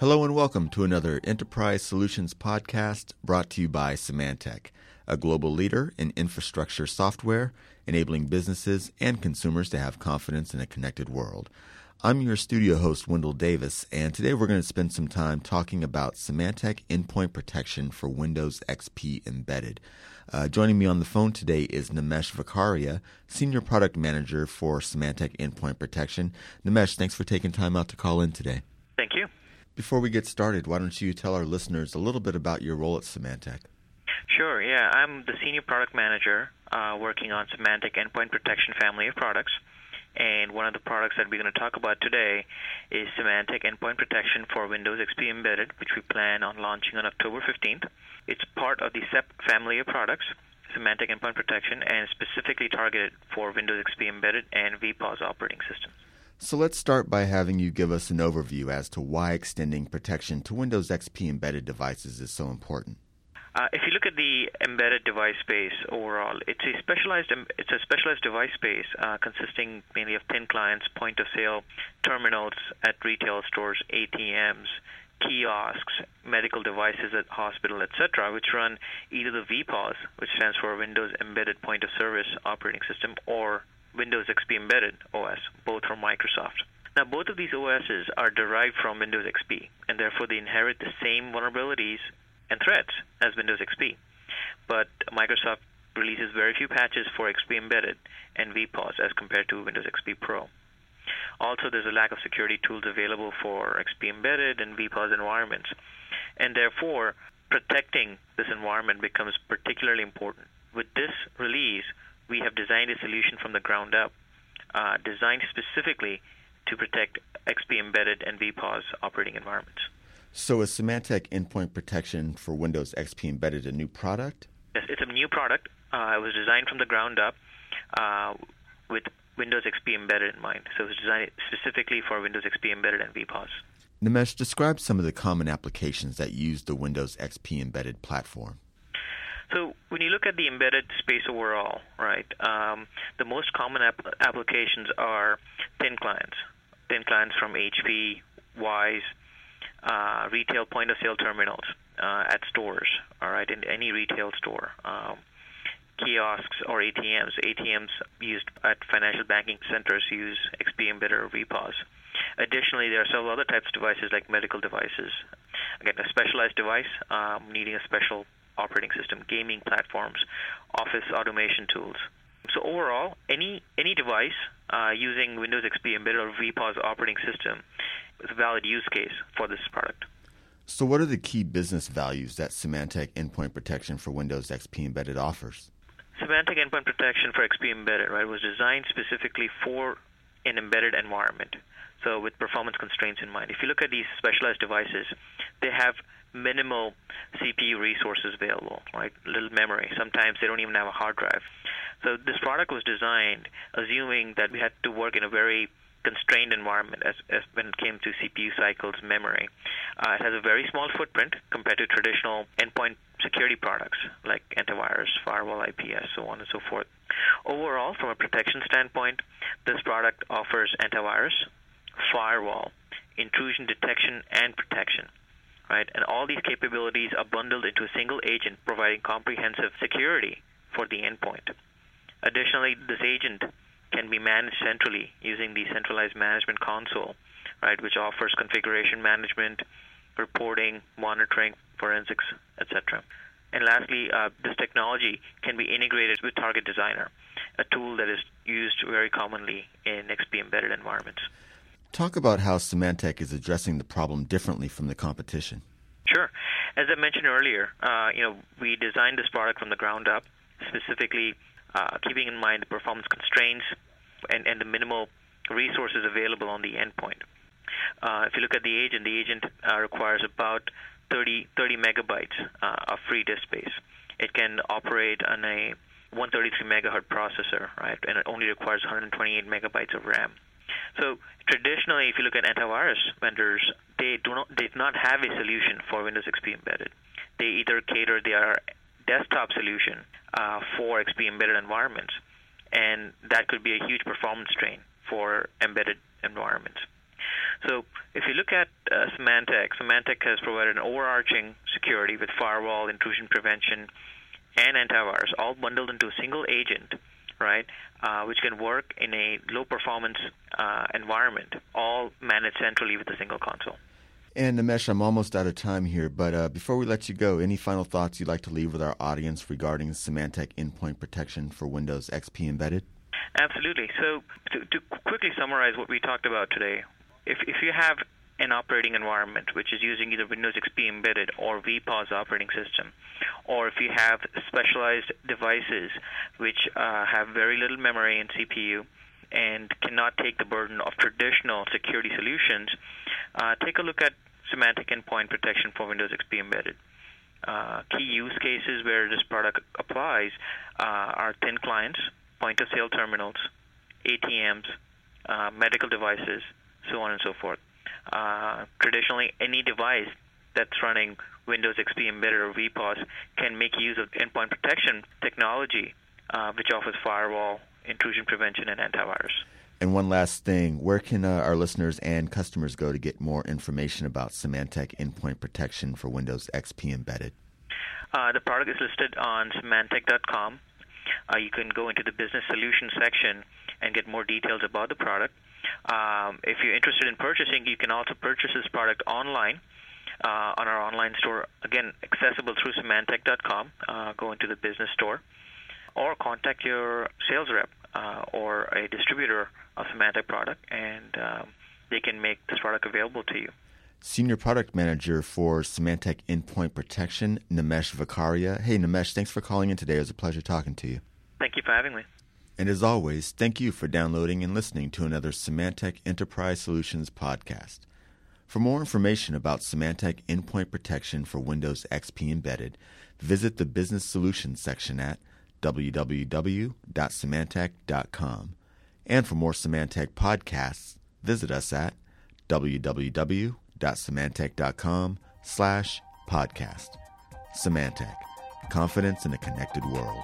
Hello and welcome to another Enterprise Solutions podcast brought to you by Symantec, a global leader in infrastructure software, enabling businesses and consumers to have confidence in a connected world. I'm your studio host, Wendell Davis, and today we're going to spend some time talking about Symantec Endpoint Protection for Windows XP Embedded. Uh, joining me on the phone today is Nimesh Vakharia, Senior Product Manager for Symantec Endpoint Protection. Nimesh, thanks for taking time out to call in today. Before we get started, why don't you tell our listeners a little bit about your role at Symantec? Sure, yeah. I'm the Senior Product Manager uh, working on Symantec Endpoint Protection family of products. And one of the products that we're going to talk about today is Symantec Endpoint Protection for Windows XP Embedded, which we plan on launching on October 15th. It's part of the SEP family of products, Symantec Endpoint Protection, and specifically targeted for Windows XP Embedded and WEPOS operating systems. So let's start by having you give us an overview as to why extending protection to Windows XP embedded devices is so important. Uh, if you look at the embedded device space overall, it's a specialized it's a specialized device space uh, consisting mainly of thin clients, point of sale terminals at retail stores, ATMs, kiosks, medical devices at hospital, etc., which run either the WEPOS, which stands for Windows Embedded Point of Service Operating System, or Windows XP Embedded OS, both from Microsoft. Now, both of these OSs are derived from Windows XP, and therefore they inherit the same vulnerabilities and threats as Windows XP. But Microsoft releases very few patches for XP Embedded and WEPOS as compared to Windows XP Pro. Also, there's a lack of security tools available for XP Embedded and WEPOS environments, and therefore protecting this environment becomes particularly important. With this release, we have designed a solution from the ground up, uh, designed specifically to protect XP Embedded and WEPOS operating environments. So is Symantec Endpoint Protection for Windows XP Embedded a new product? Yes, it's a new product. Uh, it was designed from the ground up uh, with Windows XP Embedded in mind. So it was designed specifically for Windows XP Embedded and WEPOS. Nimesh, describe some of the common applications that use the Windows XP Embedded platform. So when you look at the embedded space overall, right, um, the most common ap- applications are thin clients, thin clients from HP, Wyse, uh, retail point of sale terminals uh, at stores, all right, in any retail store. Um, kiosks or ATMs. ATMs used at financial banking centers use XP Embedded or WEPOS. Additionally, there are several other types of devices like medical devices. Again, a specialized device um, needing a special operating system, gaming platforms, office automation tools. So overall, any any device uh, using Windows XP Embedded or WEPOS operating system is a valid use case for this product. So, what are the key business values that Symantec Endpoint Protection for Windows XP Embedded offers? Symantec Endpoint Protection for XP Embedded, right, was designed specifically for an embedded environment. So, with performance constraints in mind. If you look at these specialized devices, they have minimal CPU resources available, right? Little memory. Sometimes they don't even have a hard drive. So this product was designed assuming that we had to work in a very constrained environment as, as when it came to CPU cycles, memory. Uh, it has a very small footprint compared to traditional endpoint security products like antivirus, firewall, IPS, so on and so forth. Overall, from a protection standpoint, this product offers antivirus, firewall, intrusion detection, and protection right? And all these capabilities are bundled into a single agent, providing comprehensive security for the endpoint. Additionally, this agent can be managed centrally using the centralized management console, right, which offers configuration management, reporting, monitoring, forensics, etc. And lastly, uh, this technology can be integrated with Target Designer, a tool that is used very commonly in XP embedded environments. Talk about how Symantec is addressing the problem differently from the competition. Sure. As I mentioned earlier, uh, you know, we designed this product from the ground up, specifically uh, keeping in mind the performance constraints and, and the minimal resources available on the endpoint. Uh, if you look at the agent, the agent uh, requires about 30, 30 megabytes uh, of free disk space. It can operate on a 133 megahertz processor, right, and it only requires 128 megabytes of RAM. So traditionally, if you look at antivirus vendors, they do not they do not have a solution for Windows XP embedded. They either cater their desktop solution uh, for XP embedded environments, and that could be a huge performance strain for embedded environments. So if you look at uh, Symantec, Symantec has provided an overarching security with firewall, intrusion prevention, and antivirus, all bundled into a single agent, right? Uh, which can work in a low performance uh, environment, all managed centrally with a single console. And Nimesh, I'm almost out of time here, but uh, before we let you go, any final thoughts you'd like to leave with our audience regarding Symantec endpoint protection for Windows XP embedded? Absolutely. So, to, to quickly summarize what we talked about today, if, if you have an operating environment which is using either Windows XP embedded or WEPOS operating system, or if you have specialized devices which uh, have very little memory and CPU and cannot take the burden of traditional security solutions, uh, take a look at Symantec Endpoint Protection for Windows XP Embedded. Uh, key use cases where this product applies uh, are thin clients, point of sale terminals, ATMs, uh, medical devices, so on and so forth. Uh, traditionally, any device that's running Windows XP Embedded or WEPOS can make use of endpoint protection technology, uh, which offers firewall, intrusion prevention, and antivirus. And one last thing, where can uh, our listeners and customers go to get more information about Symantec endpoint protection for Windows XP embedded? Uh, the product is listed on Symantec.com. Uh, you can go into the business solutions section and get more details about the product. Um, if you're interested in purchasing, you can also purchase this product online uh, on our online store. Again, accessible through Symantec.com. Uh, go into the business store or contact your sales rep uh, or a distributor of Symantec product, and um, they can make this product available to you. Senior Product Manager for Symantec Endpoint Protection, Nimesh Vakharia. Hey, Nimesh, thanks for calling in today. It was a pleasure talking to you. Thank you for having me. And as always, thank you for downloading and listening to another Symantec Enterprise Solutions podcast. For more information about Symantec Endpoint Protection for Windows XP Embedded, visit the Business Solutions section at www.symantec.com. And for more Symantec podcasts, visit us at www.symantec.com slash podcast. Symantec, confidence in a connected world.